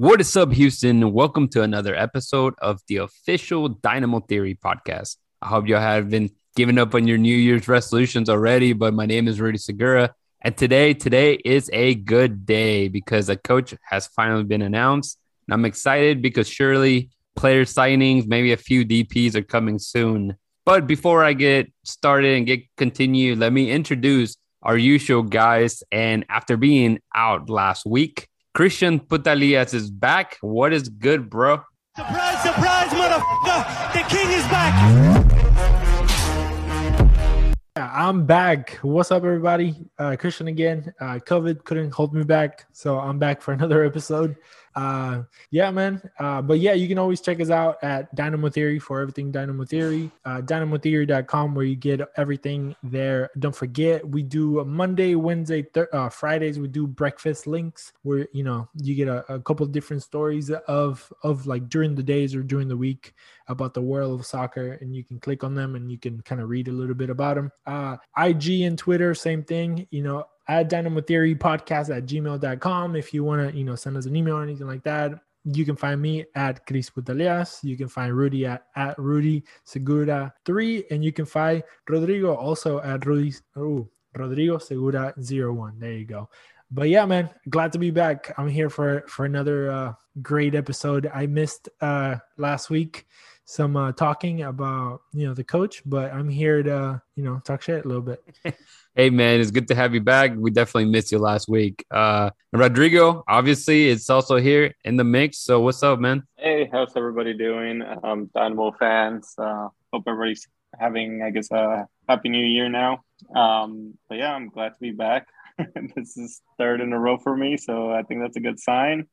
What is up, Houston? Welcome to another episode of the official Dynamo Theory podcast. I hope y'all have been giving up on your New Year's resolutions already, but my name is Rudy Segura. And today, today is a good day because a coach has finally been announced. And I'm excited because surely player signings, maybe a few DPs are coming soon. But before I get started and get continued, let me introduce our usual guys. And after being out last week, Christian Putalias is back. What is good, bro? Surprise, surprise, motherfucker! The king is back! I'm back. What's up, everybody? Uh, Christian again. Uh, COVID couldn't hold me back, so I'm back for another episode. Uh, yeah, man. Uh, but yeah, you can always check us out at Dynamo Theory for everything Dynamo Theory. Uh, DynamoTheory.com where you get everything there. Don't forget, we do Monday, Wednesday, th- uh, Fridays. We do breakfast links where you know you get a, a couple different stories of of like during the days or during the week about the world of soccer, and you can click on them and you can kind of read a little bit about them. Uh, IG and Twitter, same thing. You know, at dynamo theory podcast at gmail.com if you want to you know send us an email or anything like that you can find me at Chris Putalias. You can find Rudy at, at Rudy Segura 3. And you can find Rodrigo also at Rudy oh, Rodrigo Segura 01. There you go. But yeah, man, glad to be back. I'm here for for another uh, great episode. I missed uh, last week some uh, talking about you know the coach, but I'm here to you know talk shit a little bit. Hey man, it's good to have you back. We definitely missed you last week. Uh Rodrigo, obviously, it's also here in the mix. So what's up, man? Hey, how's everybody doing? Um, Dynamo fans. Uh, hope everybody's having, I guess, a happy new year now. Um, but yeah, I'm glad to be back. this is third in a row for me, so I think that's a good sign.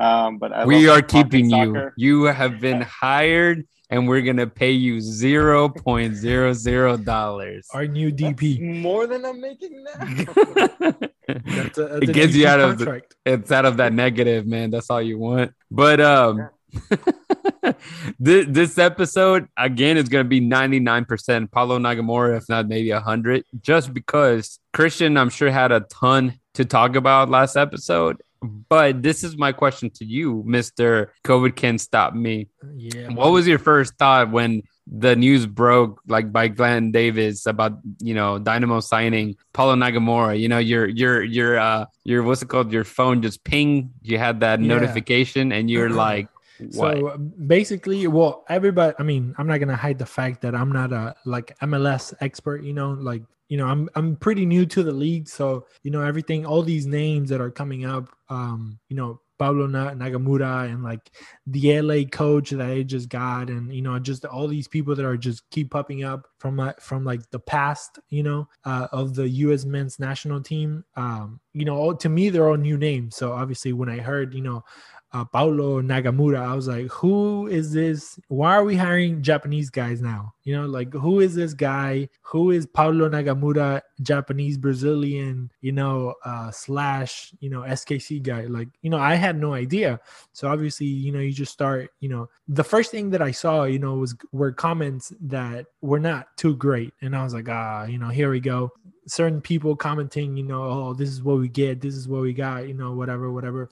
Um, but I we are keeping you. soccer. You have been hired and we're gonna pay you zero point zero zero dollars. Our new That's DP. more than I'm making now. That's a, that's It a gets you DP out of the- it's out of that negative, man. That's all you want. But um this, this episode again is gonna be 99% Paulo Nagamura, if not maybe hundred, just because Christian, I'm sure, had a ton to talk about last episode. But this is my question to you, Mr. COVID Can't Stop Me. Yeah. What was your first thought when the news broke, like by Glenn Davis, about you know Dynamo signing Paulo Nagamura? You know your your your uh your what's it called? Your phone just ping. You had that Yeah. notification, and you're like, what? So basically, well, everybody. I mean, I'm not gonna hide the fact that I'm not a like MLS expert. You know, like you know, I'm I'm pretty new to the league, so you know everything. All these names that are coming up, um, you know, Pablo Nagamura and like the LA coach that they just got, and you know, just all these people that are just keep popping up from like from like the past, you know, uh, of the U.S. men's national team. Um, you know, all, to me, they're all new names. So obviously, when I heard, you know uh, Paulo Nagamura. I was like, who is this? Why are we hiring Japanese guys now? You know, like who is this guy? Who is Paulo Nagamura, Japanese Brazilian, you know, uh, slash, you know, SKC guy? Like, you know, I had no idea. So obviously, you know, you just start, you know, the first thing that I saw, you know, was were comments that were not too great. And I was like, ah, you know, here we go. Certain people commenting, you know, oh, this is what we get, this is what we got, you know, whatever, whatever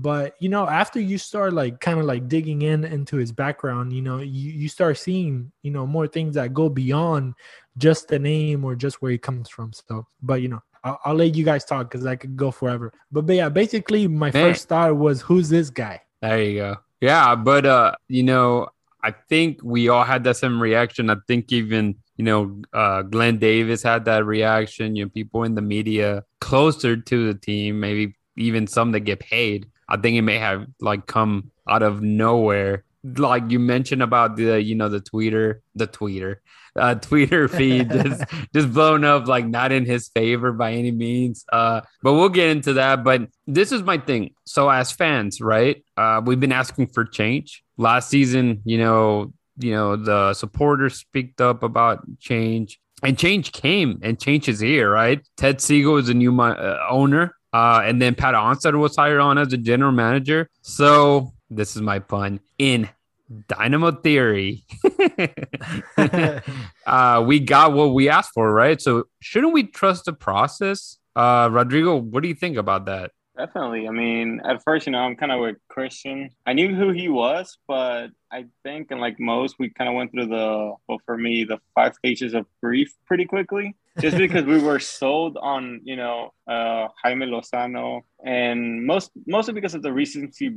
but you know after you start like kind of like digging in into his background you know you, you start seeing you know more things that go beyond just the name or just where he comes from so but you know i'll, I'll let you guys talk because i could go forever but, but yeah basically my Man. first thought was who's this guy There you go. Yeah, but uh, you know, I think we all had that same reaction. I think even you know, uh, Glenn Davis had that reaction. You know, people in the media closer to the team, maybe even some that get paid. I think it may have like come out of nowhere. Like you mentioned about the, you know, the Twitter, the Twitter, uh, Twitter feed just just blown up, like not in his favor by any means. Uh, but we'll get into that. But this is my thing. So as fans, right? Uh, we've been asking for change. last season, you know, you know, the supporters speaked up about change, and change came, and change is here, right? Ted Segal is a new uh, owner, uh, and then Pat Onstad was hired on as a general manager. So this is my pun in Dynamo Theory. uh, we got what we asked for, right? So shouldn't we trust the process? Uh, Rodrigo, what do you think about that? Definitely. I mean, at first, you know, I'm kind of with Christian. I knew who he was, but I think, and like most, we kind of went through the, well, for me, the five stages of grief pretty quickly, just because we were sold on, you know, uh, Jaime Lozano, and most mostly because of the recency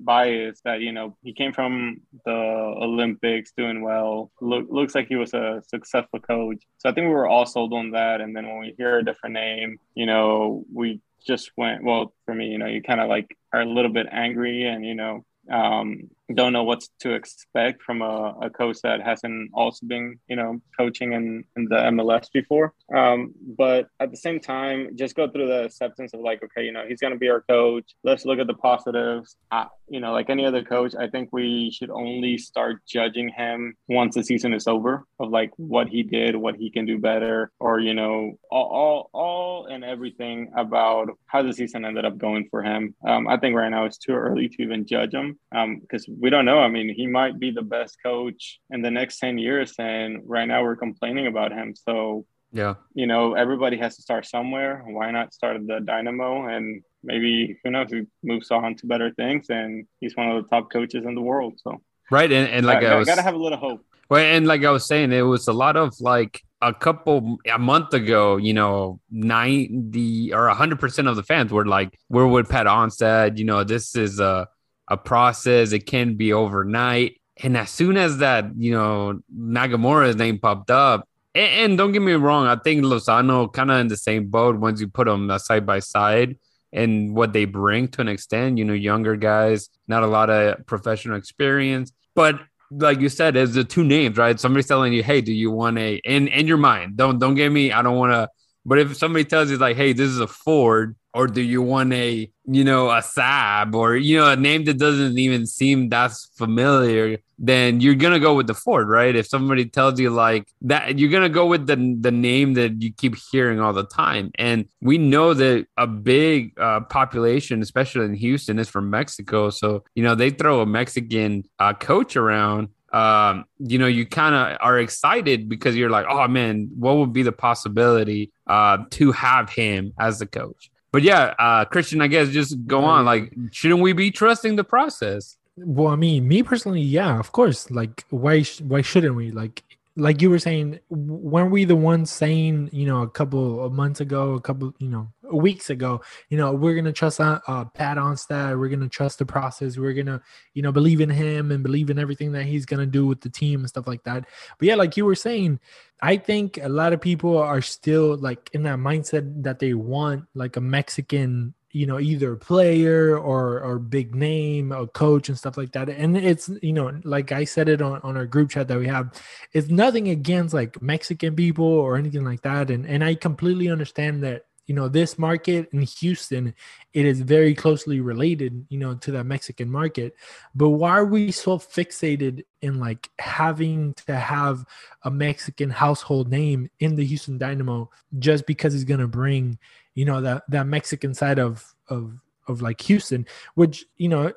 bias that you know he came from the Olympics, doing well, look, looks like he was a successful coach. So I think we were all sold on that. And then when we hear a different name, you know, we just went well for me you know you kind of like are a little bit angry and you know um, don't know what to expect from a, a, coach that hasn't also been, you know, coaching in, in the MLS before. Um, but at the same time, just go through the acceptance of like, okay, you know, he's going to be our coach. Let's look at the positives. Uh, you know, like any other coach, I think we should only start judging him once the season is over of like what he did, what he can do better, or, you know, all, all, all and everything about how the season ended up going for him. Um, I think right now it's too early to even judge him because um, we don't know. I mean, he might be the best coach in the next 10 years. And right now we're complaining about him. So, yeah, you know, everybody has to start somewhere. Why not start at the Dynamo? And maybe, who knows, he moves on to better things. And he's one of the top coaches in the world. So, right. And, and like I, I was, gotta have a little hope. Well, and like I was saying, it was a lot of like a couple a month ago, you know, 90 or 100% of the fans were like, we're with Pat Onstad. You know, this is a a process. It can be overnight. And as soon as that, you know, Nagamura's name popped up, and, and don't get me wrong, I think Lozano kind of in the same boat once you put them side by side and what they bring to an extent, you know, younger guys, not a lot of professional experience. But like you said, it's the two names, right? Somebody's telling you, hey, do you want a in in your mind? Don't don't get me, I don't want to but if somebody tells you like, hey, this is a Ford, or do you want a, you know, a Saab or, you know, a name that doesn't even seem that familiar, then you're to go with the Ford, right? If somebody tells you like that, you're to go with the, the name that you keep hearing all the time. And we know that a big uh, population, especially in Houston, is from Mexico. So, you know, they throw a Mexican uh, coach around um, you know, you kind of are excited because you're like, oh man, what would be the possibility uh, to have him as the coach? But yeah, uh, Christian, I guess just go on. Like, shouldn't we be trusting the process? Well, I mean, me personally, yeah, of course. Like, why sh- why shouldn't we? Like, like you were saying, weren't we the ones saying, you know, a couple of months ago, a couple, you know, weeks ago, you know, we're gonna trust uh, uh, Pat Onstad, we're gonna trust the process, we're gonna, you know, believe in him and believe in everything that he's gonna do with the team and stuff like that. But yeah, like you were saying, I think a lot of people are still like in that mindset that they want like a Mexican you know either player or or big name a coach and stuff like that. And it's you know like i said it on, on our group chat that we have it's nothing against like mexican people or anything like that. And and i completely understand that you know this market in houston it is very closely related you know to that mexican market. But why are we so fixated in like having to have a mexican household name in the houston dynamo just because he's going to bring you know that that Mexican side of of of like Houston, which you know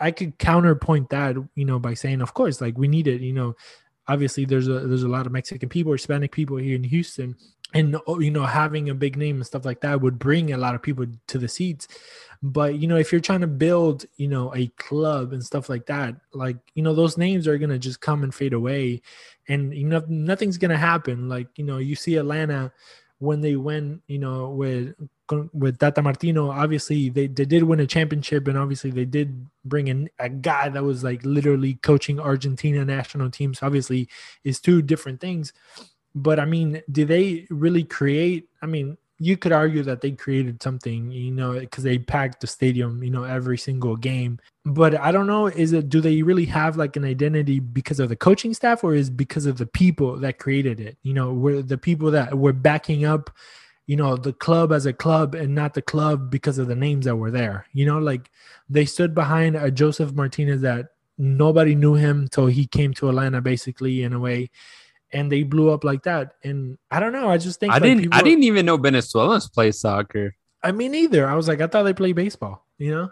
I could counterpoint that you know by saying, of course, like we need it. You know, obviously there's a there's a lot of Mexican people, Hispanic people here in Houston, and oh, you know having a big name and stuff like that would bring a lot of people to the seats. But you know, if you're trying to build, you know, a club and stuff like that, like you know, those names are gonna just come and fade away, and you know, nothing's gonna happen. Like you know, you see Atlanta when they went, you know, with with Tata Martino, obviously they, they did win a championship, and obviously they did bring in a guy that was like literally coaching Argentina national teams. Obviously, is two different things. But I mean, did they really create? I mean, you could argue that they created something, you know, because they packed the stadium, you know, every single game. But I don't know, is it do they really have like an identity because of the coaching staff or is because of the people that created it? You know, were the people that were backing up, you know, the club as a club and not the club because of the names that were there. You know, like they stood behind a Josef Martinez that nobody knew him till he came to Atlanta, basically in a way, and they blew up like that. And I don't know. I just think I like, didn't. I didn't even know Venezuelans play soccer. I mean, either. I was like, I thought they play baseball, you know?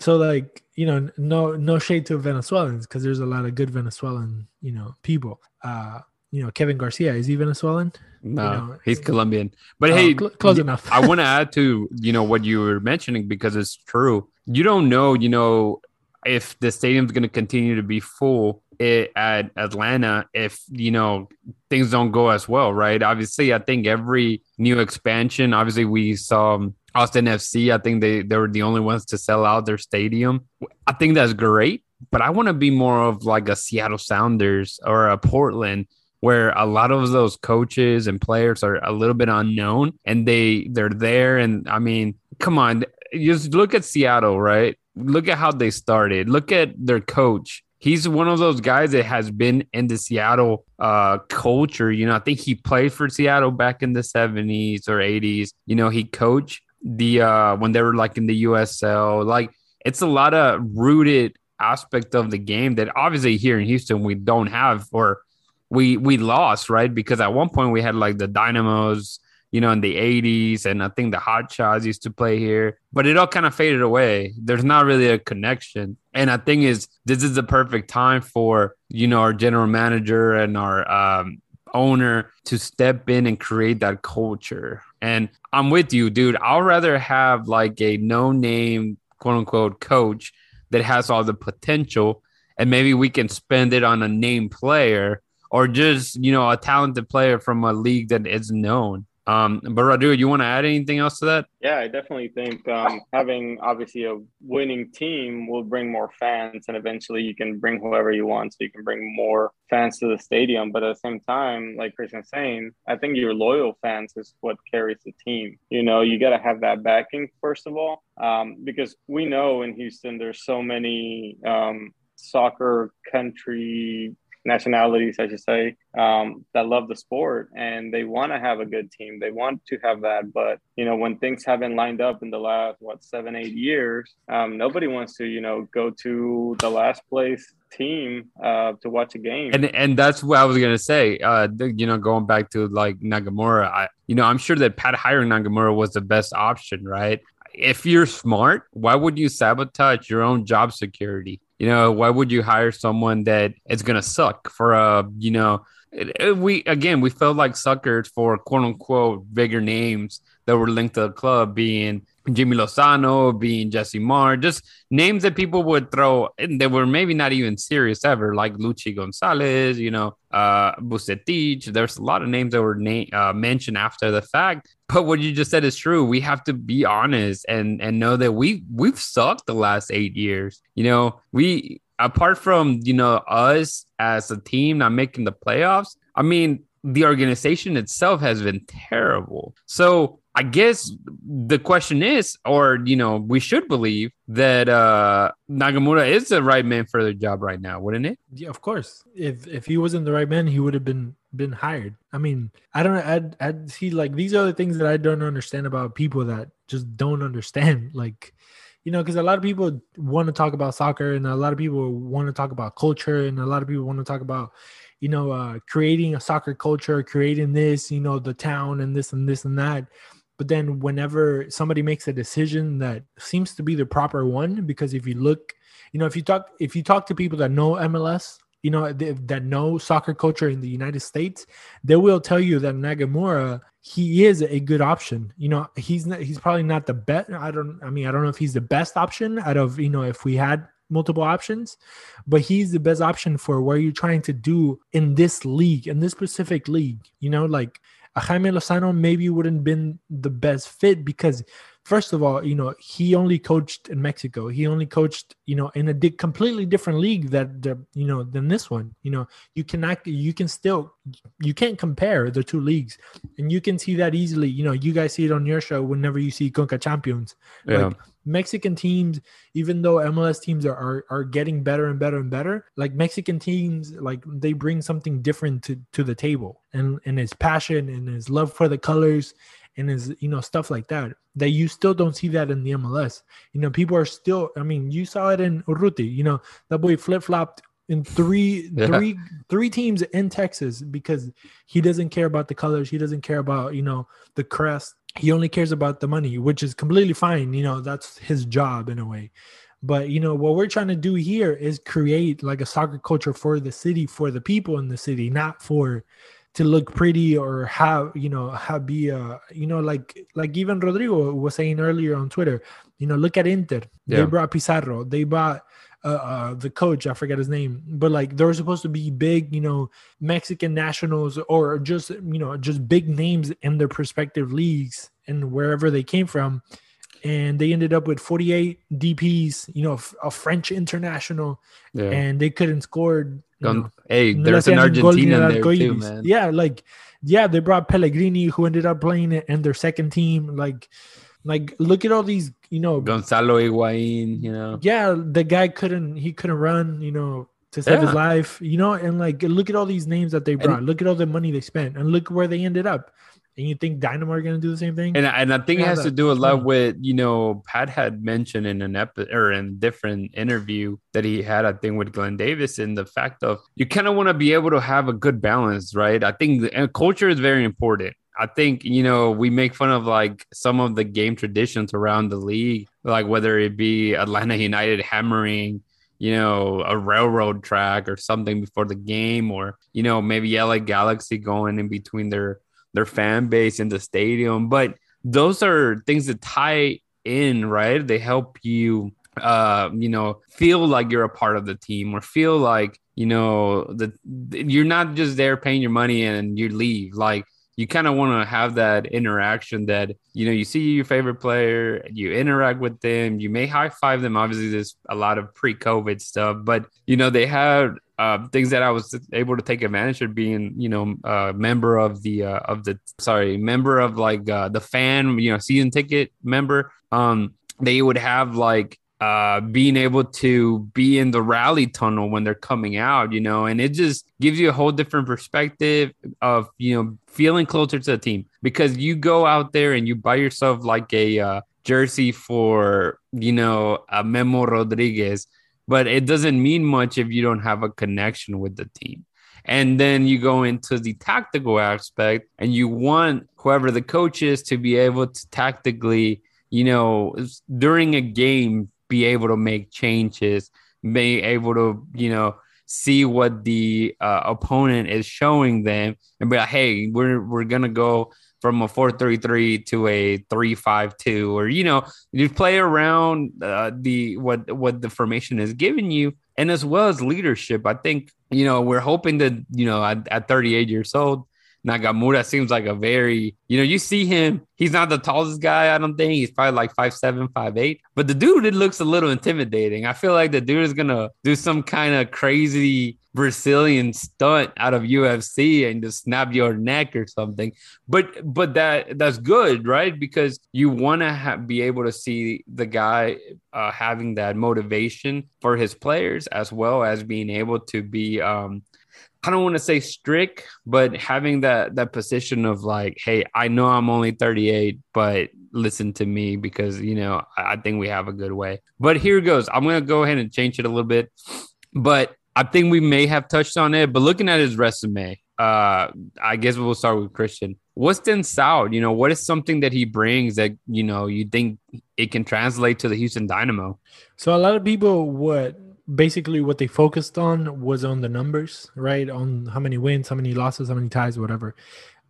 So, like, you know, no no shade to Venezuelans because there's a lot of good Venezuelan, you know, people. Uh, you know, Kevin Garcia, is he Venezuelan? No, know, he's Colombian. But Oh, hey, cl- close enough. I want to add to you know what you were mentioning because it's true. You don't know, you know, if the stadium's going to continue to be full i- at Atlanta if you know things don't go as well, right? Obviously, I think every new expansion. Obviously, we saw um, Austin FC. I think they they were the only ones to sell out their stadium. I think that's great, but I want to be more of like a Seattle Sounders or a Portland where a lot of those coaches and players are a little bit unknown and they they're there and I mean come on just look at Seattle right look at how they started look at their coach he's one of those guys that has been in the Seattle uh culture you know I think he played for Seattle back in the 70s or 80s you know he coached the uh when they were like in the USL like it's a lot of rooted aspect of the game that obviously here in Houston we don't have or we we lost right? Because at one point we had like the dynamos you know in the 80s and i think the hot shots used to play here. But it all kind of faded away. There's not really a connection and i think is this is the perfect time for you know our general manager and our um owner to step in and create that culture and i'm with you dude i'll rather have like a no name quote unquote coach that has all the potential and maybe we can spend it on a name player or just you know a talented player from a league that is known. Um, but Rodrigo, you want to add anything else to that? Yeah, I definitely think um, having obviously a winning team will bring more fans, and eventually you can bring whoever you want, so you can bring more fans to the stadium. But at the same time, like Christian's saying, I think your loyal fans is what carries the team. You know, you got to have that backing first of all, um, because we know in Houston there's so many um, soccer country nationalities, I should say, um, that love the sport and they want to have a good team. They want to have that. But, you know, when things haven't lined up in the last, what, seven, eight years, um, nobody wants to, you know, go to the last place team uh, to watch a game. And and that's what I was gonna say. Uh, you know, going back to like Nagamura, I you know I'm sure that Pat hiring Nagamura was the best option, right? If you're smart, why would you sabotage your own job security? You know, why would you hire someone that is gonna suck for a you know? It, it- we again we felt like suckers for quote unquote bigger names that were linked to the club, being Jimmy Lozano, being Jesse Marsch, just names that people would throw and they were maybe not even serious ever, like Luchi Gonzalez, you know, uh, Bucetich. There's a lot of names that were na- uh, mentioned after the fact. But what you just said is true. We have to be honest and and know that we we've sucked the last eight years. You know, we apart from you know us as a team not making the playoffs. I mean, the organization itself has been terrible. So I guess the question is, or you know, we should believe that uh Nagamura is the right man for the job right now, wouldn't it? Yeah, of course. If if he wasn't the right man, he would have been been hired. I mean, I don't. I I see like these are the things that I don't understand about people that just don't understand. Like, you know, because a lot of people want to talk about soccer, and a lot of people want to talk about culture, and a lot of people want to talk about, you know, uh, creating a soccer culture, creating this, you know, the town, and this and this and that. But then whenever somebody makes a decision that seems to be the proper one, because if you look you know if you talk if you talk to people that know mls you know th- that know soccer culture in the united states they will tell you that nagamura he is a good option. You know he's not he's probably not the best i don't i mean i don't know if he's the best option out of you know if we had multiple options but he's the best option for what you're trying to do in this league in this specific league you know like Jaime Lozano maybe wouldn't been the best fit because first of all, you know, he only coached in Mexico. He only coached, you know, in a di- completely different league that the, you know, than this one. You know, you cannot, you can still, you can't compare the two leagues, and you can see that easily. You know, you guys see it on your show whenever you see Conca Champions. Like Mexican teams, even though MLS teams are, are are getting better and better and better, like Mexican teams, like they bring something different to to the table, and and his passion and his love for the colors, and is you know stuff like that that you still don't see that in the MLS. You know, people are still. I mean, you saw it in Urruti. You know, that boy flip flopped in three, Yeah. three, three teams in Texas because he doesn't care about the colors. He doesn't care about you know the crest. He only cares about the money, which is completely fine. You know, that's his job in a way. But you know what we're trying to do here is create like a soccer culture for the city, for the people in the city, not for to look pretty or have you know have be uh you know like like even Rodrigo was saying earlier on Twitter. You know, look at Inter. Yeah. They brought Pizarro. They brought uh, uh the coach. I forget his name, but like they're supposed to be big, you know, Mexican nationals or just you know just big names in their respective leagues and wherever they came from and they ended up with 48 DPs, you know, f- a French international, Yeah. and they couldn't score. Hey, there's an hacían gol ni Argentina al there too, man. Yeah, like yeah, they brought Pellegrini, who ended up playing it in their second team. Like, like look at all these, you know, Gonzalo Higuain, you know. yeah, the guy couldn't he couldn't run, you know, to save his life, you know, and like look at all these names that they brought. look at all the money they spent, and look where they ended up. And you think Dynamo are gonna do the same thing? And I- and I think it has to do a lot yeah. with you know Pat had mentioned in an epi- or in a different interview that he had I think with Glenn Davis and the fact of you kind of want to be able to have a good balance, right? I think the, culture is very important. I think you know we make fun of like some of the game traditions around the league, like whether it be Atlanta United hammering you know, a railroad track or something before the game, or you know, maybe LA Galaxy going in between their their fan base in the stadium. But those are things that tie in, right? They help you uh, you know, feel like you're a part of the team or feel like, you know, that you're not just there paying your money and you leave. Like you kind of want to have that interaction that you know you see your favorite player you interact with them you may high five them obviously there's a lot of pre-covid stuff but you know they had uh, things that i was able to take advantage of being you know a member of the uh, of the sorry member of like uh, the fan you know season ticket member. Um they would have like uh being able to be in the rally tunnel when they're coming out you know and it just gives you a whole different perspective of you know feeling closer to the team. Because you go out there and you buy yourself like a uh, jersey for you know a Memo Rodriguez but it doesn't mean much if you don't have a connection with the team. And then you go into the tactical aspect and you want whoever the coach is to be able to tactically you know during a game be able to make changes be able to you know see what the uh, opponent is showing them and be like hey we're we're gonna go from a 4-3-3 to a 3-5-2 or you know you play around uh, the what what the formation is giving you and as well as leadership. I think you know we're hoping that you know at, at 38 years old Nagamura seems like a very, you know, you see him, he's not the tallest guy, I don't think. He's probably like five seven, five eight. But the dude, it looks a little intimidating. I feel like the dude is gonna do some kind of crazy Brazilian stunt out of UFC and just snap your neck or something. But but that that's good, right? Because you want to ha- be able to see the guy uh, having that motivation for his players as well as being able to be um I don't want to say strict, but having that that position of like, hey, I know I'm only 38, but listen to me because you know I, I think we have a good way. But here goes. I'm gonna go ahead and change it a little bit, but I think we may have touched on it. But looking at his resume, uh, I guess we'll start with Christian. What stands out? You know, what is something that he brings that you know you think it can translate to the Houston Dynamo? So a lot of people what basically what they focused on was on the numbers, right? On how many wins, how many losses, how many ties, whatever.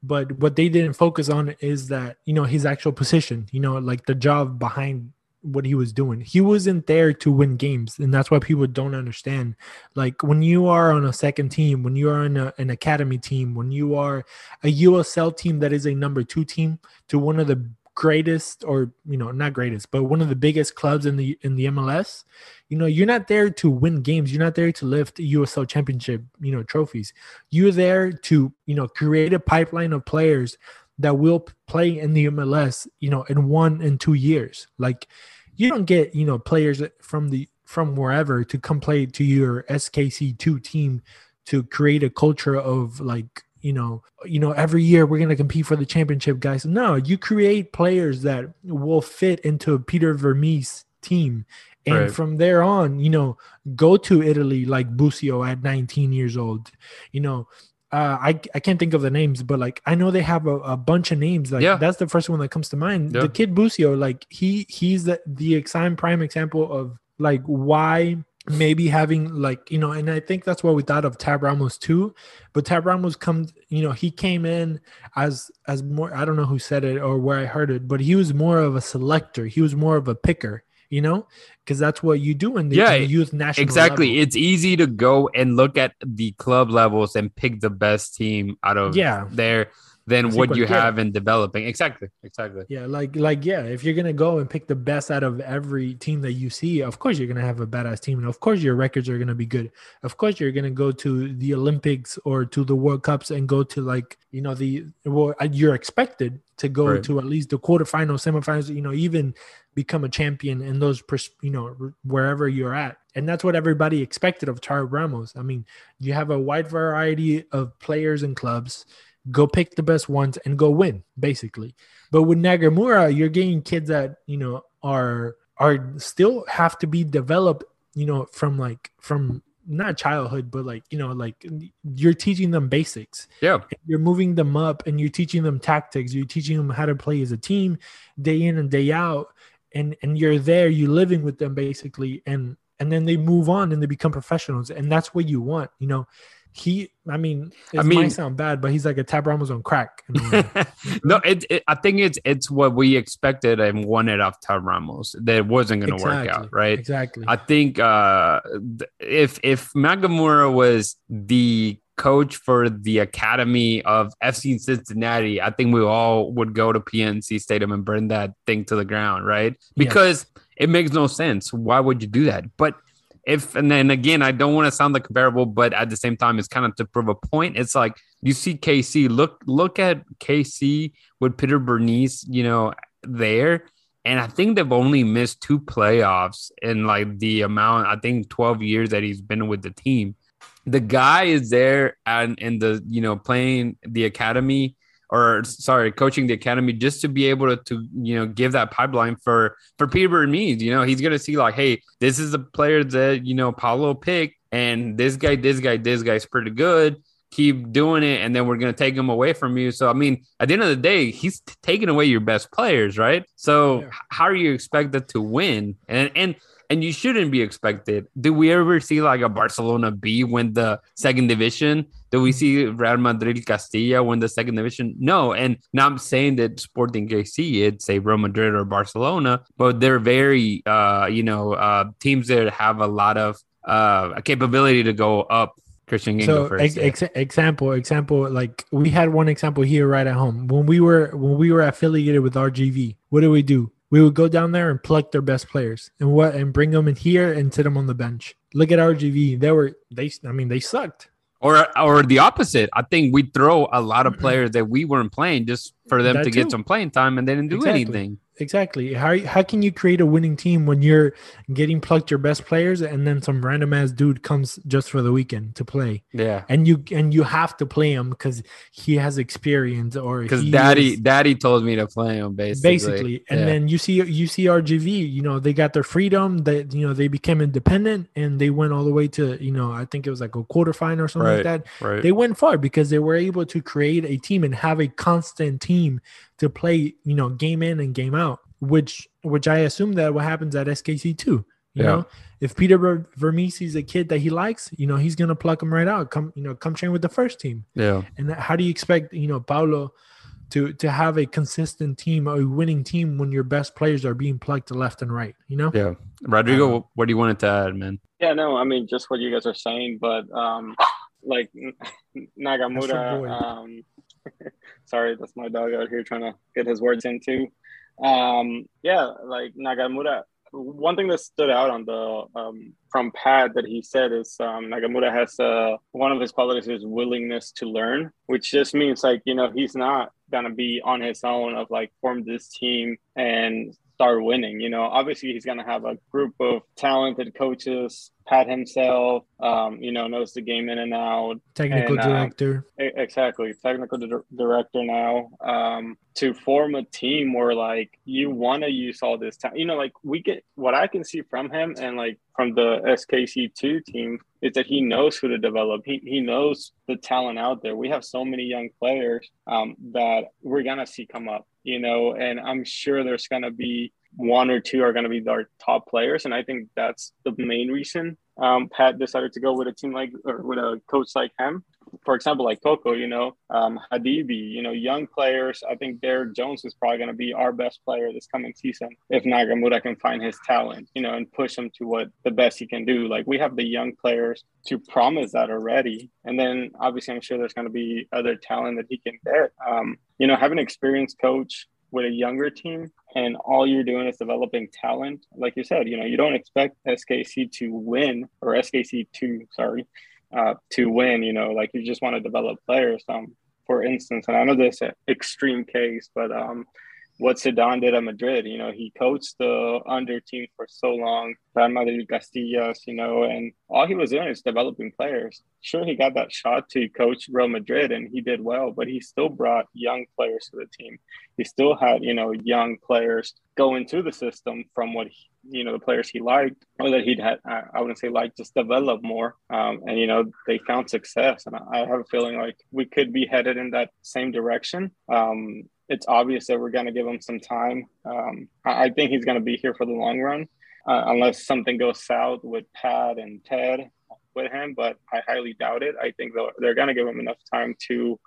But what they didn't focus on is that, you know, his actual position, you know, like the job behind what he was doing. He wasn't there to win games, and that's why people don't understand. Like when you are on a second team, when you are in a, an academy team, when you are a USL team that is a number two team to one of the greatest or you know not greatest but one of the biggest clubs in the in the MLS you know you're not there to win games. You're not there to lift USL championship you know trophies. You're there to you know create a pipeline of players that will play in the MLS you know in one and two years. Like you don't get you know players from the from wherever to come play to your SKC2 team to create a culture of like you know, you know, every year we're gonna compete for the championship, guys. No, you create players that will fit into Peter Vermes team. And Right. from there on, you know, go to Italy like Busio at 19 years old. You know, uh, I I can't think of the names, but like I know they have a, a bunch of names. Like Yeah. that's the first one that comes to mind. Yeah. The kid Busio, like he he's the the prime example of like why maybe having like you know, and I think that's what we thought of Tab Ramos too. But Tab Ramos comes, you know, he came in as as more. I don't know who said it or where I heard it, but he was more of a selector. He was more of a picker. You know, because that's what you do in the, Yeah, youth national. Exactly. level. It's easy to go and look at the club levels and pick the best team out of Yeah. there than what you have in developing. Exactly. Exactly. Yeah, like like yeah, if you're gonna go and pick the best out of every team that you see, of course you're gonna have a badass team, and of course your records are gonna be good. Of course you're gonna go to the Olympics or to the World Cups and go to like you know the well uh, you're expected to go Right. to at least the quarterfinals, semifinals, you know, even become a champion in those pers- you know r- wherever you're at, and that's what everybody expected of Tab Ramos. I mean, you have a wide variety of players and clubs. Go pick the best ones and go win, basically. But with Nagamura, you're getting kids that you know are are still have to be developed, you know, from like from not childhood, but like you know, like you're teaching them basics. Yeah. You're moving them up, and you're teaching them tactics. You're teaching them how to play as a team, day in and day out. And and you're there, you're living with them basically, and and then they move on and they become professionals, and that's what you want, you know. He, I mean, it I mean- might sound bad, but he's like a Tab Ramos on crack. no, it, it. I think it's it's what we expected and wanted of Tab Ramos. That wasn't going to work out, right? Exactly. I think uh, if if Nagamura was the coach for the academy of FC Cincinnati, I think we all would go to PNC Stadium and burn that thing to the ground, right? Because it makes no sense. Why would you do that? But if and then again, I don't want to sound like comparable, but at the same time, it's kind of to prove a point. It's like you see KC. Look, look at KC with Peter Vermes, you know, there. And I think they've only missed two playoffs in like the amount, I think 12 years that he's been with the team. The guy is there and in the, you know, playing the academy or sorry, coaching the academy just to be able to, to you know, give that pipeline for for Peter Vermes. You know, he's gonna see like, hey, this is the player that, you know, Paulo picked, and this guy, this guy, this guy's pretty good. Keep doing it and then we're going to take him away from you. So i mean at the end of the day he's t- taking away your best players right? So Yeah. how are you expected to win? And and and you shouldn't be expected. Do we ever see like a barcelona b win the second division do we see real madrid castilla win the second division? No and now i'm saying that sporting kc it's a real madrid or barcelona but they're very uh you know uh teams that have a lot of uh a capability to go up. Christian can go so first. ex- yeah. ex- example example like we had one example here right at home. When we were when we were affiliated with rgv what did we do? We would go down there and pluck their best players and what and bring them in here and sit them on the bench. Look at rgv they were they i mean they sucked or or the opposite. I think we throw a lot of mm-hmm. players that we weren't playing just for them That to get some playing time, and they didn't do Exactly. anything. Exactly how, how can you create a winning team when you're getting plucked your best players and then some random ass dude comes just for the weekend to play Yeah, and you and you have to play him because he has experience or because daddy is- daddy told me to play him basically. basically and Yeah. then you see you see rgv you know they got their freedom that you know they became independent and they went all the way to you know i think it was like a quarterfinal or something like Right. that right. they went far because they were able to create a team and have a constant team to play you know game in and game out which which i assume that what happens at skc too you Yeah. know if peter Ver- vermes is a kid that he likes you know he's gonna pluck him right out come you know come train with the first team yeah, and how do you expect you know Paulo to to have a consistent team, a winning team when your best players are being plucked left and right? You know. yeah. Rodrigo, Um, what do you want to add, man? Yeah, no, I mean just what you guys are saying, but um, like That's Nagamura. Um, sorry, that's my dog out here trying to get his words in too. Um, yeah, like Nagamura. One thing that stood out on the um, from Pat that he said is um, Nagamura has uh, one of his qualities is willingness to learn, which just means like you know he's not gonna be on his own of like form this team and start winning. You know, obviously he's gonna have a group of talented coaches, Pat himself, um, you know, knows the game in and out. Technical And, uh, director. E- Exactly, technical di- director now. Um, to form a team where like you want to use all this time, you know, like we get what I can see from him and like from the SKC two team is that he knows who to develop. He he knows the talent out there. We have so many young players um, that we're gonna see come up, you know, and I'm sure there's gonna be one or two are gonna be our top players, and I think that's the main reason um, Pat decided to go with a team like or with a coach like him for example, like Coco, you know, um, Hadibi, you know, young players. I think Derek Jones is probably going to be our best player this coming season if Nagamura can find his talent, you know, and push him to what the best he can do. Like we have the young players to promise that already. And then obviously, I'm sure there's going to be other talent that he can get. Um, you know, having an experienced coach with a younger team and all you're doing is developing talent like you said you know you don't expect skc to win or skc2 sorry uh, to win. You know, like you just want to develop players. Um, for instance, and I know this extreme case, but um, what Zidane did at Madrid, you know, he coached the under team for so long, Real Madrid Castillas, you know, and all he was doing is developing players. Sure, he got that shot to coach Real Madrid and he did well, but he still brought young players to the team. He still had, you know, young players go into the system from what he, you know the players he liked or that he'd had I wouldn't say like just develop more um, and you know they found success and I have a feeling like we could be headed in that same direction um, it's obvious that we're going to give him some time. Um, I, think he's going to be here for the long run uh, unless something goes south with Pat and Ted with him but I highly doubt it. I think they're going to give him enough time to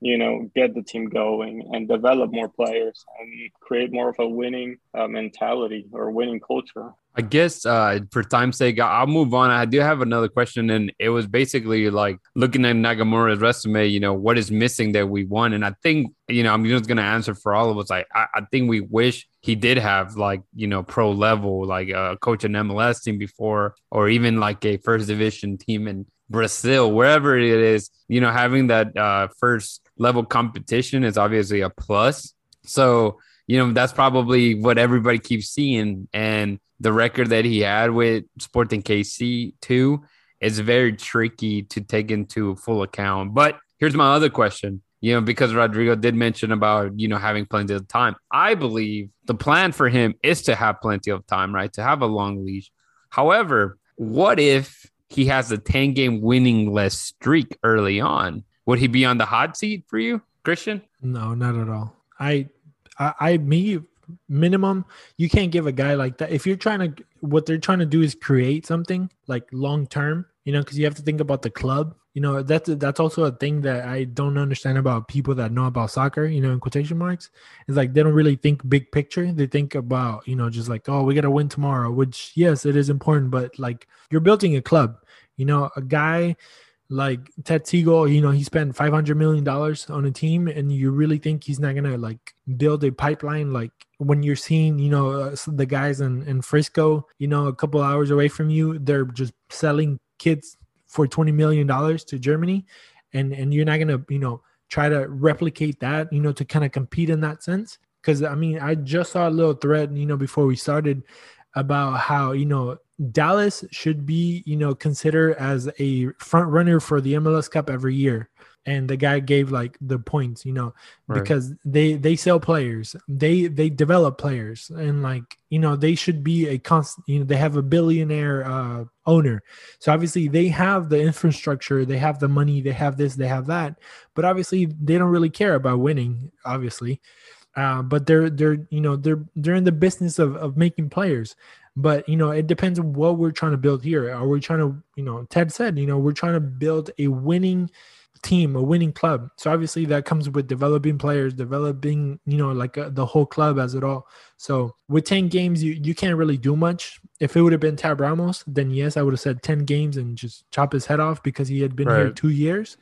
you know, get the team going and develop more players and create more of a winning uh, mentality or winning culture. I guess uh, for time's sake, I'll move on. I do have another question, and it was basically like looking at Nagamura's resume. You know, what is missing that we won? And I think you know, I'm just gonna answer for all of us. Like, I, I think we wish he did have like you know pro level, like a coach an MLS team before, or even like a first division team in Brazil, wherever it is. You know, having that uh, first level competition is obviously a plus. So you know, that's probably what everybody keeps seeing, and the record that he had with Sporting KC too is very tricky to take into full account. But here's my other question. You know, because Rodrigo did mention about, you know, having plenty of time. I believe the plan for him is to have plenty of time, right? To have a long leash. However, what if he has a 10 game winning less streak early on? Would he be on the hot seat for you, Christian? No, not at all. I, I, I me minimum you can't give a guy like that. If you're trying to what they're trying to do is create something like long term you know because you have to think about the club. You know that's that's also a thing that i don't understand about people that know about soccer you know in quotation marks. It's like they don't really think big picture. They think about you know just like oh we gotta win tomorrow which yes it is important but like you're building a club. You know a guy like Ted Segal, you know, he spent five hundred million dollars on a team, and you really think he's not gonna like build a pipeline? Like when you're seeing, you know, uh, the guys in, in Frisco, you know, a couple hours away from you, they're just selling kids for twenty million dollars to Germany, and and you're not gonna, you know, try to replicate that, you know, to kind of compete in that sense. Because I mean, I just saw a little thread, you know, before we started about how you know Dallas should be, you know, considered as a front runner for the MLS Cup every year. And the guy gave like the points, you know, Right. because they they sell players, they they develop players, and like you know they should be a constant. You know, they have a billionaire uh, owner, so obviously they have the infrastructure, they have the money, they have this, they have that, but obviously they don't really care about winning. Obviously, uh, but they're they're you know they're they're in the business of of making players but you know it depends on what we're trying to build here. Are we trying to you know ted said you know we're trying to build a winning team a winning club. So obviously that comes with developing players developing you know like uh, the whole club as it all. So with 10 games you you can't really do much. If it would have been tab ramos then yes i would have said 10 games and just chop his head off because he had been here two years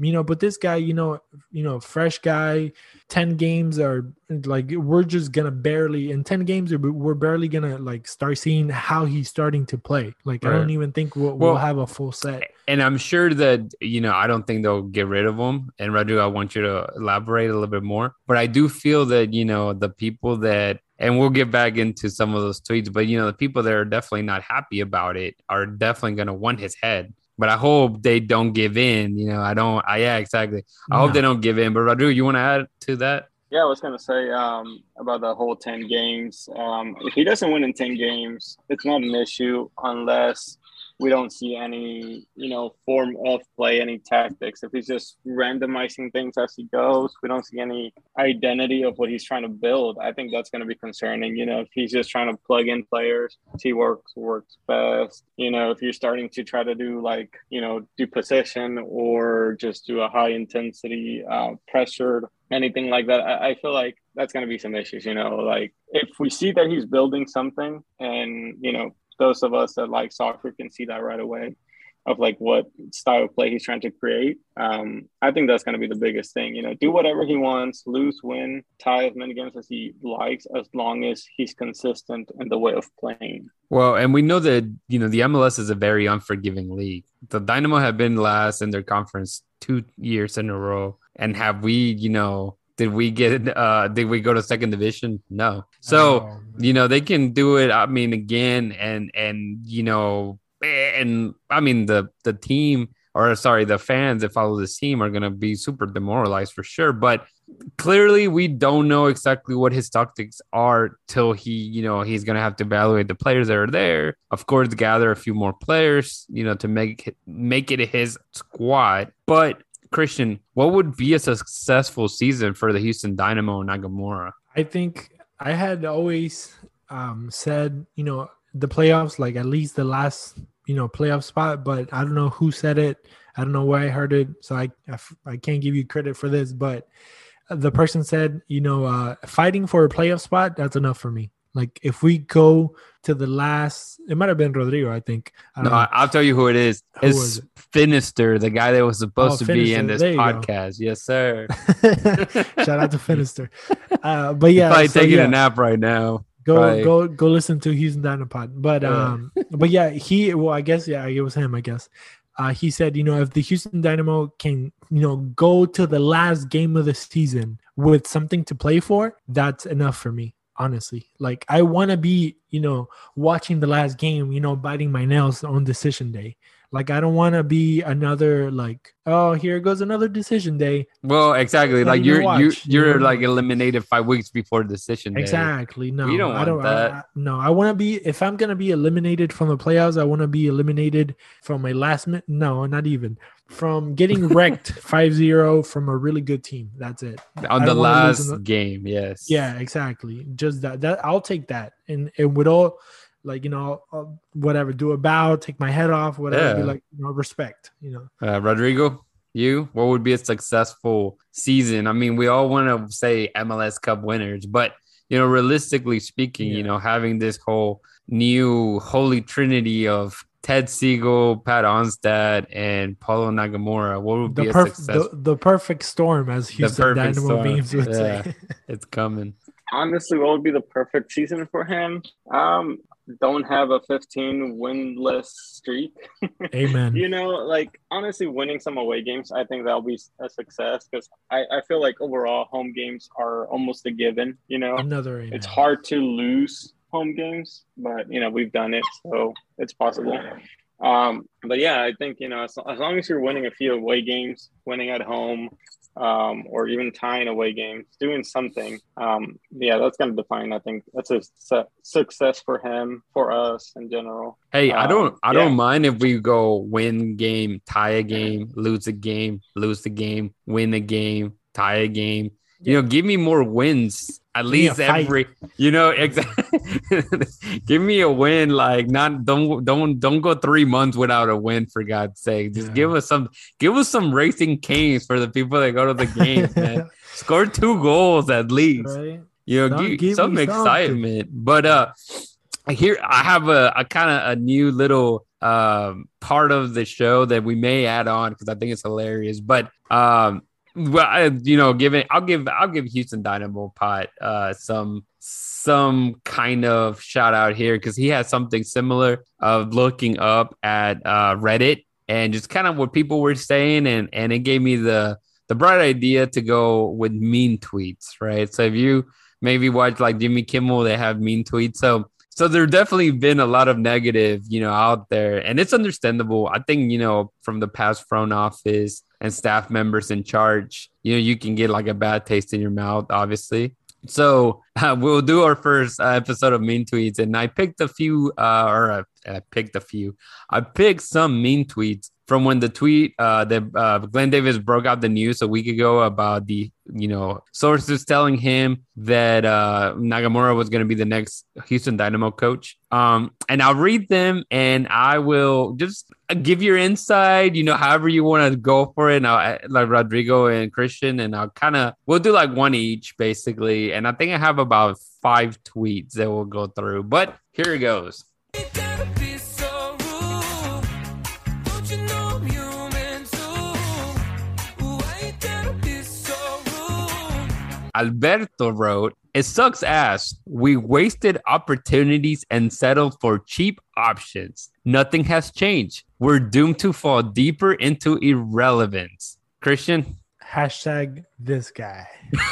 you know but this guy you know you know fresh guy 10 games are like we're just gonna barely in 10 games we're barely gonna like start seeing how he's starting to play like i don't even think we'll, Well- we'll have a full set And I'm sure that, you know, I don't think they'll get rid of him. And Rodrigo, I want you to elaborate a little bit more. But I do feel that, you know, the people that and we'll get back into some of those tweets. But you know, the people that are definitely not happy about it are definitely going to want his head. But I hope they don't give in. You know, I don't. I yeah, exactly. I hope they don't give in. But Rodrigo, you want to add to that? Yeah, I was gonna say um, about the whole ten games. Um, if he doesn't win in ten games, it's not an issue unless we don't see any, you know, form of play, any tactics. If he's just randomizing things as he goes, we don't see any identity of what he's trying to build. I think that's going to be concerning. You know, if he's just trying to plug in players, see works works best. You know, if you're starting to try to do like, you know, do possession or just do a high intensity uh, pressured anything like that, I, I feel like that's going to be some issues. You know, like if we see that he's building something, and you know, those of us that like soccer can see that right away of like what style of play he's trying to create. Um, I think that's going to be the biggest thing. You know, do whatever he wants, lose, win, tie as many games as he likes, as long as he's consistent in the way of playing. Well, and we know that you know the MLS is a very unforgiving league. The Dynamo have been last in their conference two years in a row, and have we, you know, did we get uh did we go to second division? No. So Oh, you know they can do it. I mean, again, and and you know, and I mean the the team or sorry, the fans that follow this team are gonna be super demoralized for sure. But clearly, we don't know exactly what his tactics are till he, you know, he's gonna have to evaluate the players that are there. Of course, gather a few more players, you know, to make make it his squad. But Christian, what would be a successful season for the Houston Dynamo and Nagamura? I think I had always um, said, you know, the playoffs, like at least the last, you know, playoff spot, but I don't know who said it. I don't know where I heard it. So I, I, can't give you credit for this, but the person said, you know, uh, fighting for a playoff spot, that's enough for me. Like if we go to the last, it might have been Rodrigo, I think. I No, know. I'll tell you who it is. Who It's it? Finister, the guy that was supposed Oh, to be in this you go. podcast. Yes, sir. Shout out to Finister. Uh, but yeah, Probably so taking yeah. a nap right now. go Right. go go listen to Houston Dynapod. But Yeah. um but yeah, he well I guess yeah, it was him, I guess. Uh he said, you know, if the Houston Dynamo can, you know, go to the last game of the season with something to play for, that's enough for me, honestly. Like I want to be, you know, watching the last game, you know, biting my nails on decision day. Like I don't want to be another like, oh, here goes another decision day. Well, exactly. Like you're you watch, you you're know? like eliminated five weeks before decision day. Exactly. No, We don't I don't. that. I, I- no, I want to be. If I'm gonna be eliminated from the playoffs, I want to be eliminated from my last minute. No, not even from getting wrecked 5-0 from a really good team. That's it. On the don't wanna lose last the- game, yes. Yeah, exactly. Just that. That I'll take that. And and with all, like you know, I'll- whatever, do a bow, take my head off, whatever. Be Yeah. like, you know, respect. You know. Uh, Rodrigo, you what would be a successful season? I mean, we all want to say MLS Cup winners, but you know, realistically speaking, you know, having this whole new holy trinity of Ted Segal, Pat Onstad, and Paulo Nagamura, what would be The a perfect, success? the, the perfect storm, as Houston perfect Dynamo storm, memes would yeah. say. it's coming. Honestly, what would be the perfect season for him? Um, don't have a 15 winless streak. Amen. You know, like honestly, winning some away games, I think that'll be a success because I, I feel like overall home games are almost a given. You know, Another. Amen. it's hard to lose home games, but you know we've done it, so it's possible. Um, but yeah, I think you know as, as long as you're winning a few away games, winning at home, um, or even tying away games, doing something, um, yeah, that's going to define. I think that's a su- success for him, for us in general. Hey, I don't Um, I yeah. don't mind if we go win game, tie a game, lose a game, lose the game, win a game, tie a game. You know, give me more wins at a least every. You know, exactly. give me a win. Like not don't don't don't go three months without a win. For God's sake, just Yeah. give us some give us some Raising Cane's for the people that go to the game man. Score two goals at least right? you know, give, give some me something. excitement. But uh here I have a, a kind of a new little um part of the show that we may add on because I think it's hilarious. But um well, I, you know, giving I'll give I'll give Houston Dynamo Pot uh some some kind of shout out here because he has something similar of looking up at uh Reddit and just kind of what people were saying and and it gave me the the bright idea to go with mean tweets, right? So if you maybe watch like Jimmy Kimmel. They have mean tweets. So so there definitely been a lot of negative, you know, out there, and it's understandable. I think you know from the past front office and staff members in charge, you know, you can get like a bad taste in your mouth, obviously. So uh, we'll do our first uh, episode of mean tweets, and I picked a few, uh, or uh, I picked a few. I picked some mean tweets from when the tweet uh, that uh, Glenn Davis broke out the news a week ago about the you know sources telling him that uh, Nagamura was going to be the next Houston Dynamo coach. Um, and I'll read them and I will just give your insight. You know, however you want to go for it. And I'll, like Rodrigo and Christian, and I'll kind of we'll do like one each basically. And I think I have about five tweets that we'll go through. But here it goes. Alberto wrote, It sucks ass. We wasted opportunities and settled for cheap options. Nothing has changed. We're doomed to fall deeper into irrelevance. Christian? Hashtag this guy.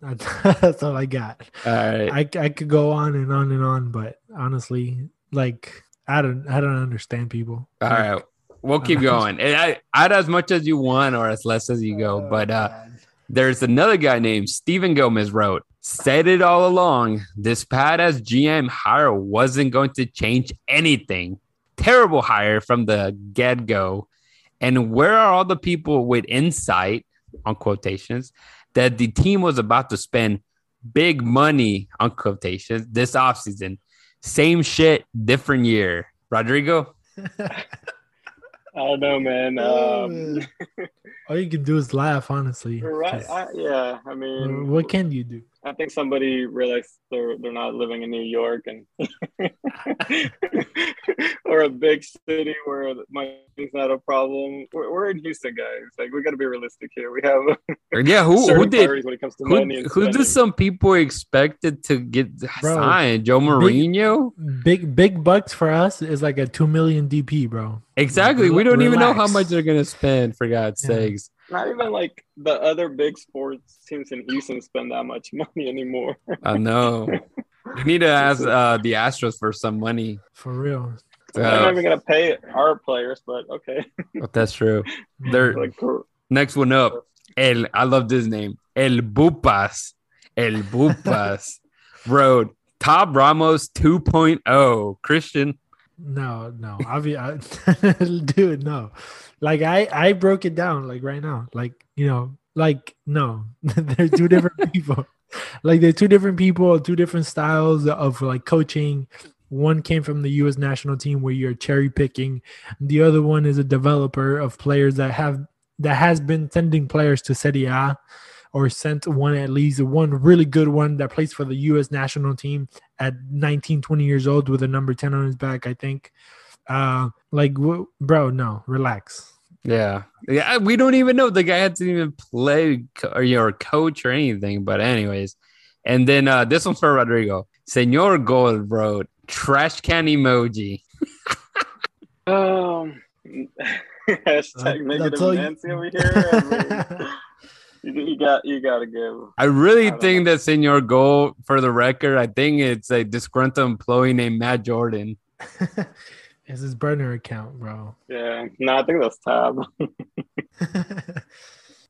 That's all I got. All right. I, I could go on and on and on, but honestly, like I don't I don't understand people. All right. We'll keep going. And I add as much as you want or as less as you go. But uh there's another guy named Steven Gomez wrote, said it all along. This pad as GM hire wasn't going to change anything. Terrible hire from the get go. And where are all the people with insight, on quotations, that the team was about to spend big money, on quotations, this offseason? Same shit, different year. Rodrigo? I don't know, man. Um, all you can do is laugh, honestly. right? 'cause I, yeah, I mean, what can you do? I think somebody realized they're they're not living in New York and or a big city where money's not a problem. We're, we're in Houston, guys. Like we got to be realistic here. We have Yeah, who, who did when it comes to who, money. Who spending. did some people expected to get Bro, signed? Joe Mourinho? Big big bucks for us is like a two million DP, bro. Exactly. We don't even know how much they're gonna spend for God's Yeah. sakes. Not even like the other big sports teams in Houston spend that much money anymore. I know. We need to ask uh, the Astros for some money. For real. They're not even gonna pay our players, but okay. but that's true. They're Like next one up. El, I love this name. El Bupas. El Bupas Road. Tab Ramos 2.0. Christian. No, no. Obvi- I, dude, no. Like I I broke it down like right now. Like, you know, like no. they're two different people. Like they're two different people, two different styles of like coaching. One came from the US national team where you're cherry picking. The other one is a developer of players that have that has been sending players to Serie A or sent one at least one really good one that plays for the US national team at 19 20 years old with a number 10 on his back i think uh like w- bro no relax Yeah. Yeah. We don't even know. The guy hasn't even play co- or your coach or anything. But, anyways. And then uh, this one's for Rodrigo. Senor Gold wrote trash can emoji. Um, hashtag Uh, negative that's you- Nancy over here. I mean, you, you got you got to give. I really I think know. that Senor Gold, for the record, I think it's a disgruntled employee named Matt Jordan. it's his burner account bro Yeah, no, I think that's Tab.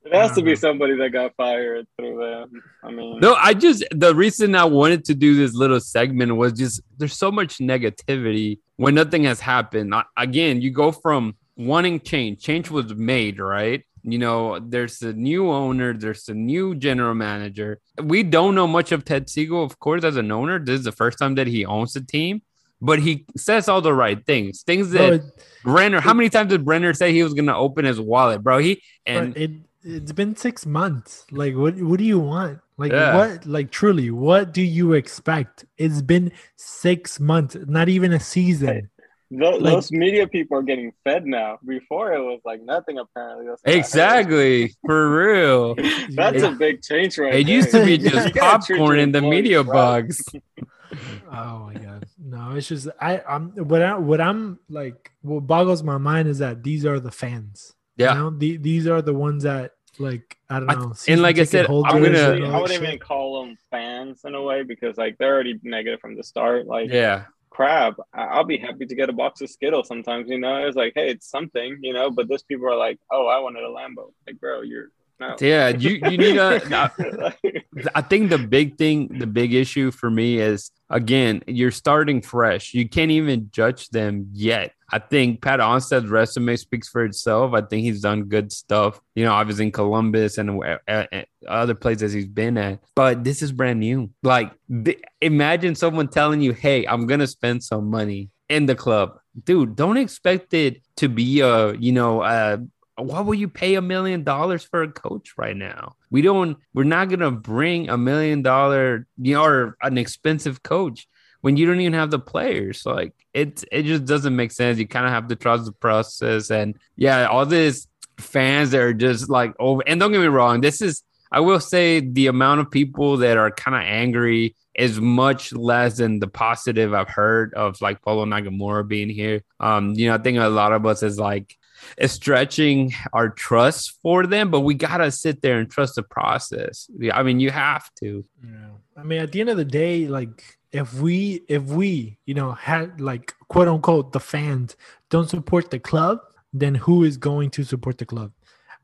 It has to be somebody that got fired through them. I mean, No, I just the reason I wanted to do this little segment was just there's so much negativity when nothing has happened. I, again, you go from wanting change. Change was made, right? You know, there's a new owner, there's a new general manager. We don't know much of Ted Segal, of course, as an owner. This is the first time that he owns the team, but he says all the right things. Things that bro, Brener, how many times did Brener say he was going to open his wallet, bro? He and it it's been six months like what what do you want like Yeah. what like truly what do you expect it's been six months not even a season tho- like- those media people are getting fed now. Before it was like nothing. Apparently, that's what I heard. exactly for real. That's Yeah. a big change, right? It there. used to be just popcorn in the employees media right. box. Oh my god. No, it's just I I'm what I what I'm like what boggles my mind is that these are the fans. You Yeah. know? the, these are the ones that like I don't I- know. and like I said, I'm gonna- and Honestly, all I wouldn't even call them fans in a way because like they're already negative from the start. Like Yeah. Crap, I'll be happy to get a box of Skittles sometimes, you know. It's like, hey, it's something, you know, but those people are like, Oh, I wanted a Lambo. Like, bro, you're no. Yeah. You you need a. I think the big thing, the big issue for me is again, you're starting fresh. You can't even judge them yet. I think Pat Onstad's resume speaks for itself. I think he's done good stuff, you know, obviously in Columbus and other places he's been at. But this is brand new. Like, imagine someone telling you, "Hey, I'm gonna spend some money in the club." Dude, don't expect it to be a, you know, uh, why will you pay a million dollars for a coach right now? We don't, we're not gonna bring a million dollar, you know, or an expensive coach when you don't even have the players. Like it, it just doesn't make sense. You kind of have to trust the process, and yeah, all these fans that are just like over. And don't get me wrong, this is, I will say, the amount of people that are kind of angry is much less than the positive I've heard of like Paulo Nagamura being here. Um, you know, I think a lot of us is like stretching our trust for them, but we gotta sit there and trust the process. I mean, you have to. Yeah. I mean, at the end of the day, like if we if we you know had like quote unquote the fans don't support the club, then who is going to support the club?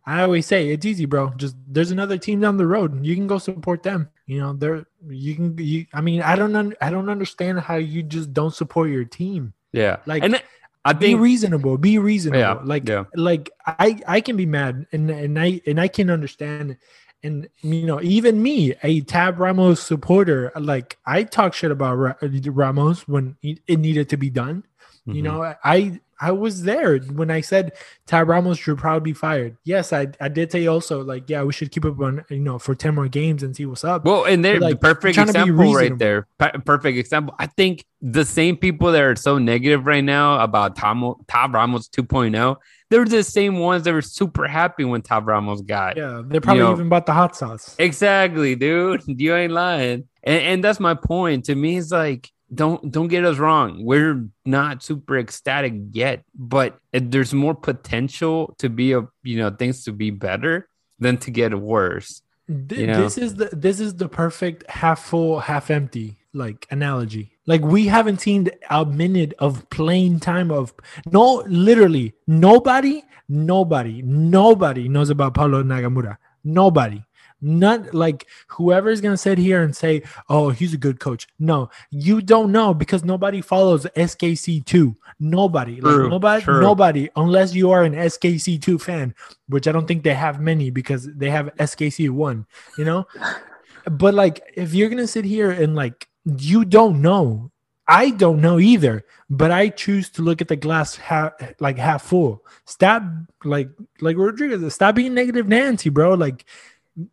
I always say it's easy, bro. Just there's another team down the road. You can go support them. You know, there you can. You, I mean, I don't. Un, I don't understand how you just don't support your team. Yeah, Like, and I Be reasonable. Be reasonable. Yeah, like yeah. like I I can be mad and and I and I can understand. And you know, even me, a Tab Ramos supporter, like I talk shit about Ra- Ramos when it it needed to be done. You Mhm. know, I I was there when I said Tab Ramos should probably be fired. Yes, I I did say also like yeah we should keep up on you know for ten more games and see what's up. Well, and they're Like, the perfect trying to be example right there. Per- perfect example. I think the same people that are so negative right now about Tab, Tab Ramos 2.0, they're the same ones that were super happy when Tab Ramos got. yeah, they're probably know, even bought the hot sauce. Exactly, dude. You ain't lying. And, and that's my point. To me, it's like don't don't get us wrong. We're not super ecstatic yet, but uh, there's more potential to be a you know things to be better than to get worse. Th- you know? This is the this is the perfect half full, half empty like analogy. Like we haven't seen a minute of playing time of no, literally nobody, nobody, nobody knows about Paulo Nagamura. Nobody. Not like whoever's gonna sit here and say, "Oh, he's a good coach." No, you don't know because nobody follows SKC two. Nobody, True, like nobody, true. nobody, unless you are an SKC two fan, which I don't think they have many because they have SKC one. You know, but like if you're gonna sit here and like you don't know i don't know either but i choose to look at the glass half like half full stop like like rodriguez stop being negative nancy bro like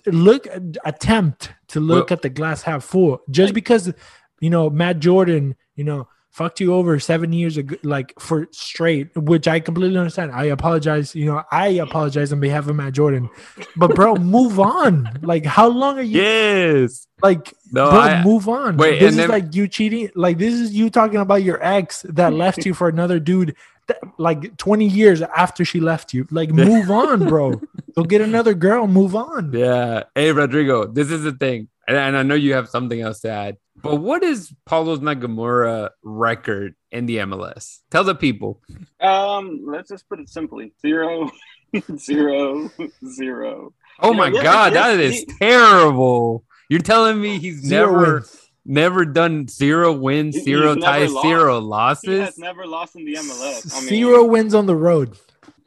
look attempt to look Well- at the glass half full just because you know matt jordan you know fucked you over seven years ago like for straight which i completely understand i apologize you know i apologize on behalf of matt jordan but bro move on like how long are you Yes. like, No, bro, I- move on. wait, this is then- like you cheating. Like, this is you talking about your ex that left you for another dude, that, like 20 years after she left you. Like, move on, bro. Go get another girl. Move on. Yeah. Hey, Rodrigo, this is the thing. And, and I know you have something else to add. But what is Paulo Nagamura record in the MLS? Tell the people. um, let's just put it simply: zero, zero, zero. Oh You my yeah, God, yes, that is he- terrible. You're telling me he's Zero never wins. Never done zero wins, He- zero he's ties, lost. zero He losses? has never lost in the MLS. I mean, Zero wins on the road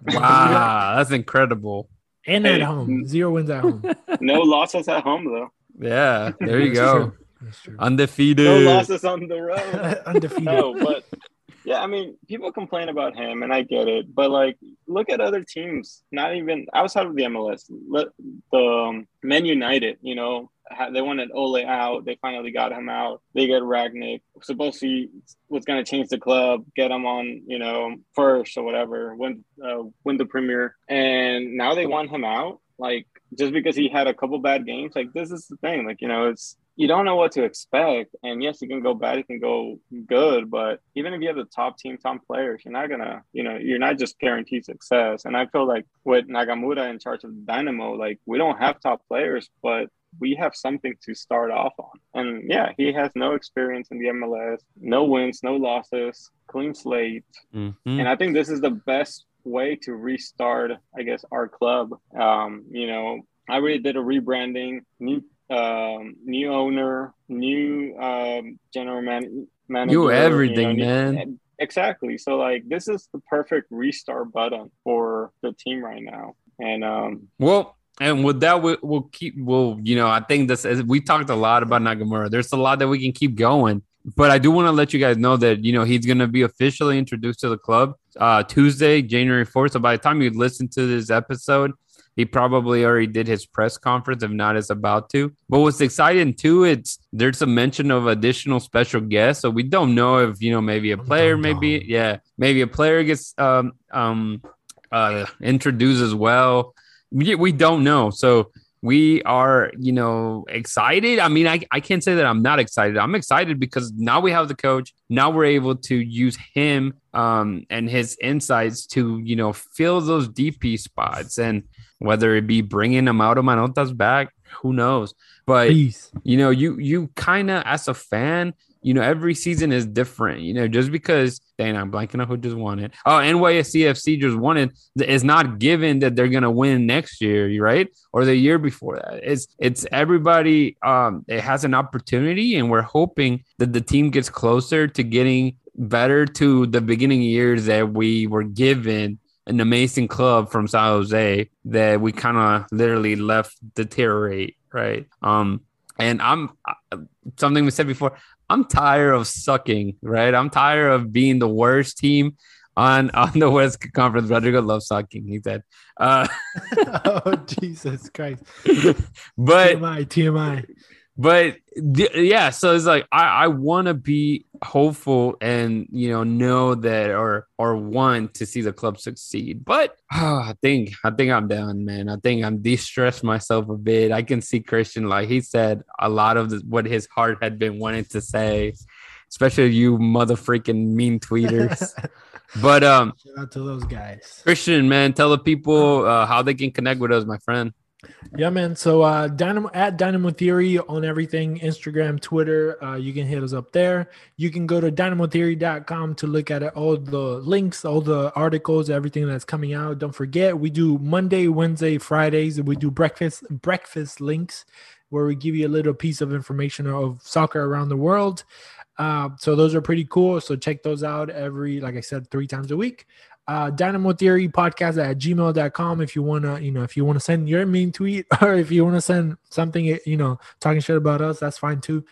Wow, that's incredible. and at home. Zero wins at home. no losses at home though. Yeah, there you go. true. That's true. Undefeated. No losses on the road. Undefeated. no, but yeah, I mean, people complain about him, and I get it. But like, look at other teams, not even outside of the MLS. Let the um, Men United, you know, ha- they wanted Ole out. They finally got him out. They get Rangnick. Supposed to was going to change the club, get him on, you know, first or whatever, win uh, win the Premier, and now they want him out. Like just because he had a couple bad games, like this is the thing. Like you know, it's you don't know what to expect. And yes, you can go bad, you can go good, but even if you have the top team, top players, you're not gonna, you know, you're not just guaranteed success. And I feel like with Nagamura in charge of Dynamo, like we don't have top players, but we have something to start off on. And yeah, he has no experience in the MLS, no wins, no losses, clean slate. Mhm. And I think this is the best way to restart, I guess, our club. Um, you know, I really did a rebranding, new um, new owner, new um, general man- manager. You everything, new- man. Exactly. So like this is the perfect restart button for the team right now. And um, Well, and with that, we, we'll keep. We'll, you know, I think this. Is, we talked a lot about Nagamura. There's a lot that we can keep going, but I do want to let you guys know that you know he's going to be officially introduced to the club uh, Tuesday, January fourth. So by the time you listen to this episode, he probably already did his press conference. If not, is about to. But what's exciting too, it's there's a mention of additional special guests. So we don't know if you know maybe a player, maybe yeah, maybe a player gets um um uh introduced as well. We, we don't know. So we are, you know, excited. I mean, I, I can't say that I'm not excited. I'm excited because now we have the coach. Now we're able to use him um, and his insights to, you know, fill those DP spots. And whether it be bringing Amado Manotas back, who knows? But Please. you know, you you kind of as a fan, you know, every season is different. You know, just because dang, I'm blanking on who just won it. Oh, NYCFC just won it. It's not given that they're gonna win next year, right? Or the year before that. It's it's everybody um it has an opportunity and we're hoping that the team gets closer to getting better to the beginning years that we were given an amazing club from San Jose that we kind of literally left deteriorate, right? Um, and I'm something we said before. I'm tired of sucking, right? I'm tired of being the worst team on on the West Conference. Rodrigo loves sucking. He said, uh, oh Jesus Christ. but TMI, TMI. But th- yeah, so it's like I, I want to be hopeful and you know know that or or want to see the club succeed. But I think I think I'm done, man. I think I'm de-stressed myself a bit. I can see Christian like he said a lot of the, what his heart had been wanting to say, especially you mother freaking mean tweeters. but um, Shout out to those guys. Christian, man, tell the people uh, how they can connect with us, my friend. Yeah, man. So uh Dynamo at Dynamo Theory on everything, Instagram, Twitter. Uh you can hit us up there. You can go to dynamotheory.com to look at it, all the links, all the articles, everything that's coming out. Don't forget, we do Monday, Wednesday, Fridays, we do breakfast breakfast links where we give you a little piece of information of soccer around the world. Uh, so those are pretty cool. So check those out every, like I said, three times a week uh, dynamo theory podcast at gmail.com if you want to you know if you want to send your mean tweet or if you want to send something you know talking shit about us that's fine too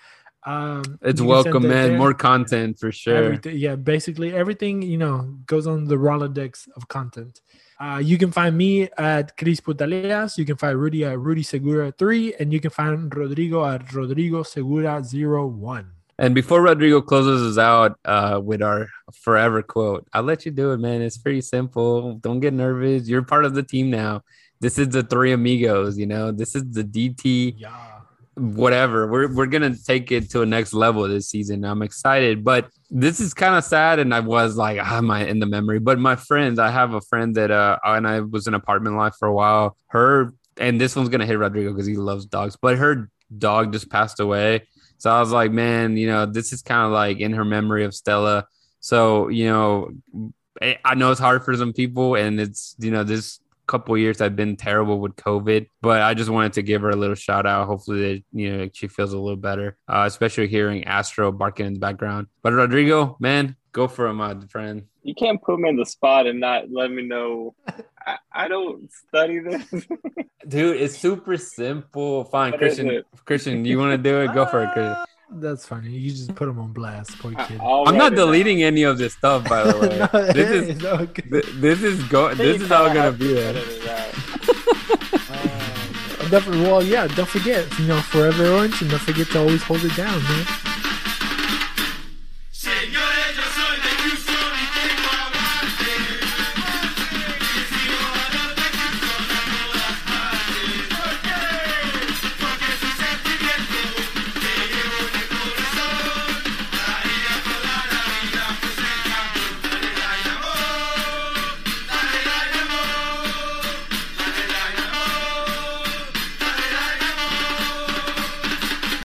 um It's welcome, man. there. More content for sure. Everything, yeah basically everything you know goes on the rolodex of content uh, you can find me at Chris Putaleas. You can find Rudy at Rudy Segura 3. And you can find Rodrigo at Rodrigo Segura 01. And before Rodrigo closes us out uh, with our forever quote, I'll let you do it, man. It's pretty simple. Don't get nervous. You're part of the team now. This is the three amigos, you know. This is the DT, Yeah. whatever. We're we're gonna take it to a next level this season. I'm excited, but this is kind of sad. And I was like, ah, am I in the memory? But my friends, I have a friend that uh, and I was in apartment life for a while. Her and this one's gonna hit Rodrigo because he loves dogs, but her dog just passed away. So I was like, man, you know, this is kind of like in her memory of Stella. So, you know, I I know it's hard for some people and it's, you know, this couple years have been terrible with COVID, but I just wanted to give her a little shout out. Hopefully that, you know, she feels a little better, uh, especially hearing Astro barking in the background. But Rodrigo, man, go for it, my friend. you can't put me in the spot and not let me know. I, I don't study this. Dude, it's super simple. Fine, What is Christian. Christian, you want to do it? Go for it, Christian. Ah, That's funny. You just put him on blast. Poor kid. I'll I'm not deleting any of this stuff, by the way. No, this it is is okay. th- this is go. This is how it's gonna be. Edit Man. it out. Uh, definitely. Well, yeah. Don't forget. You know, forever orange, and don't forget to always hold it down, man.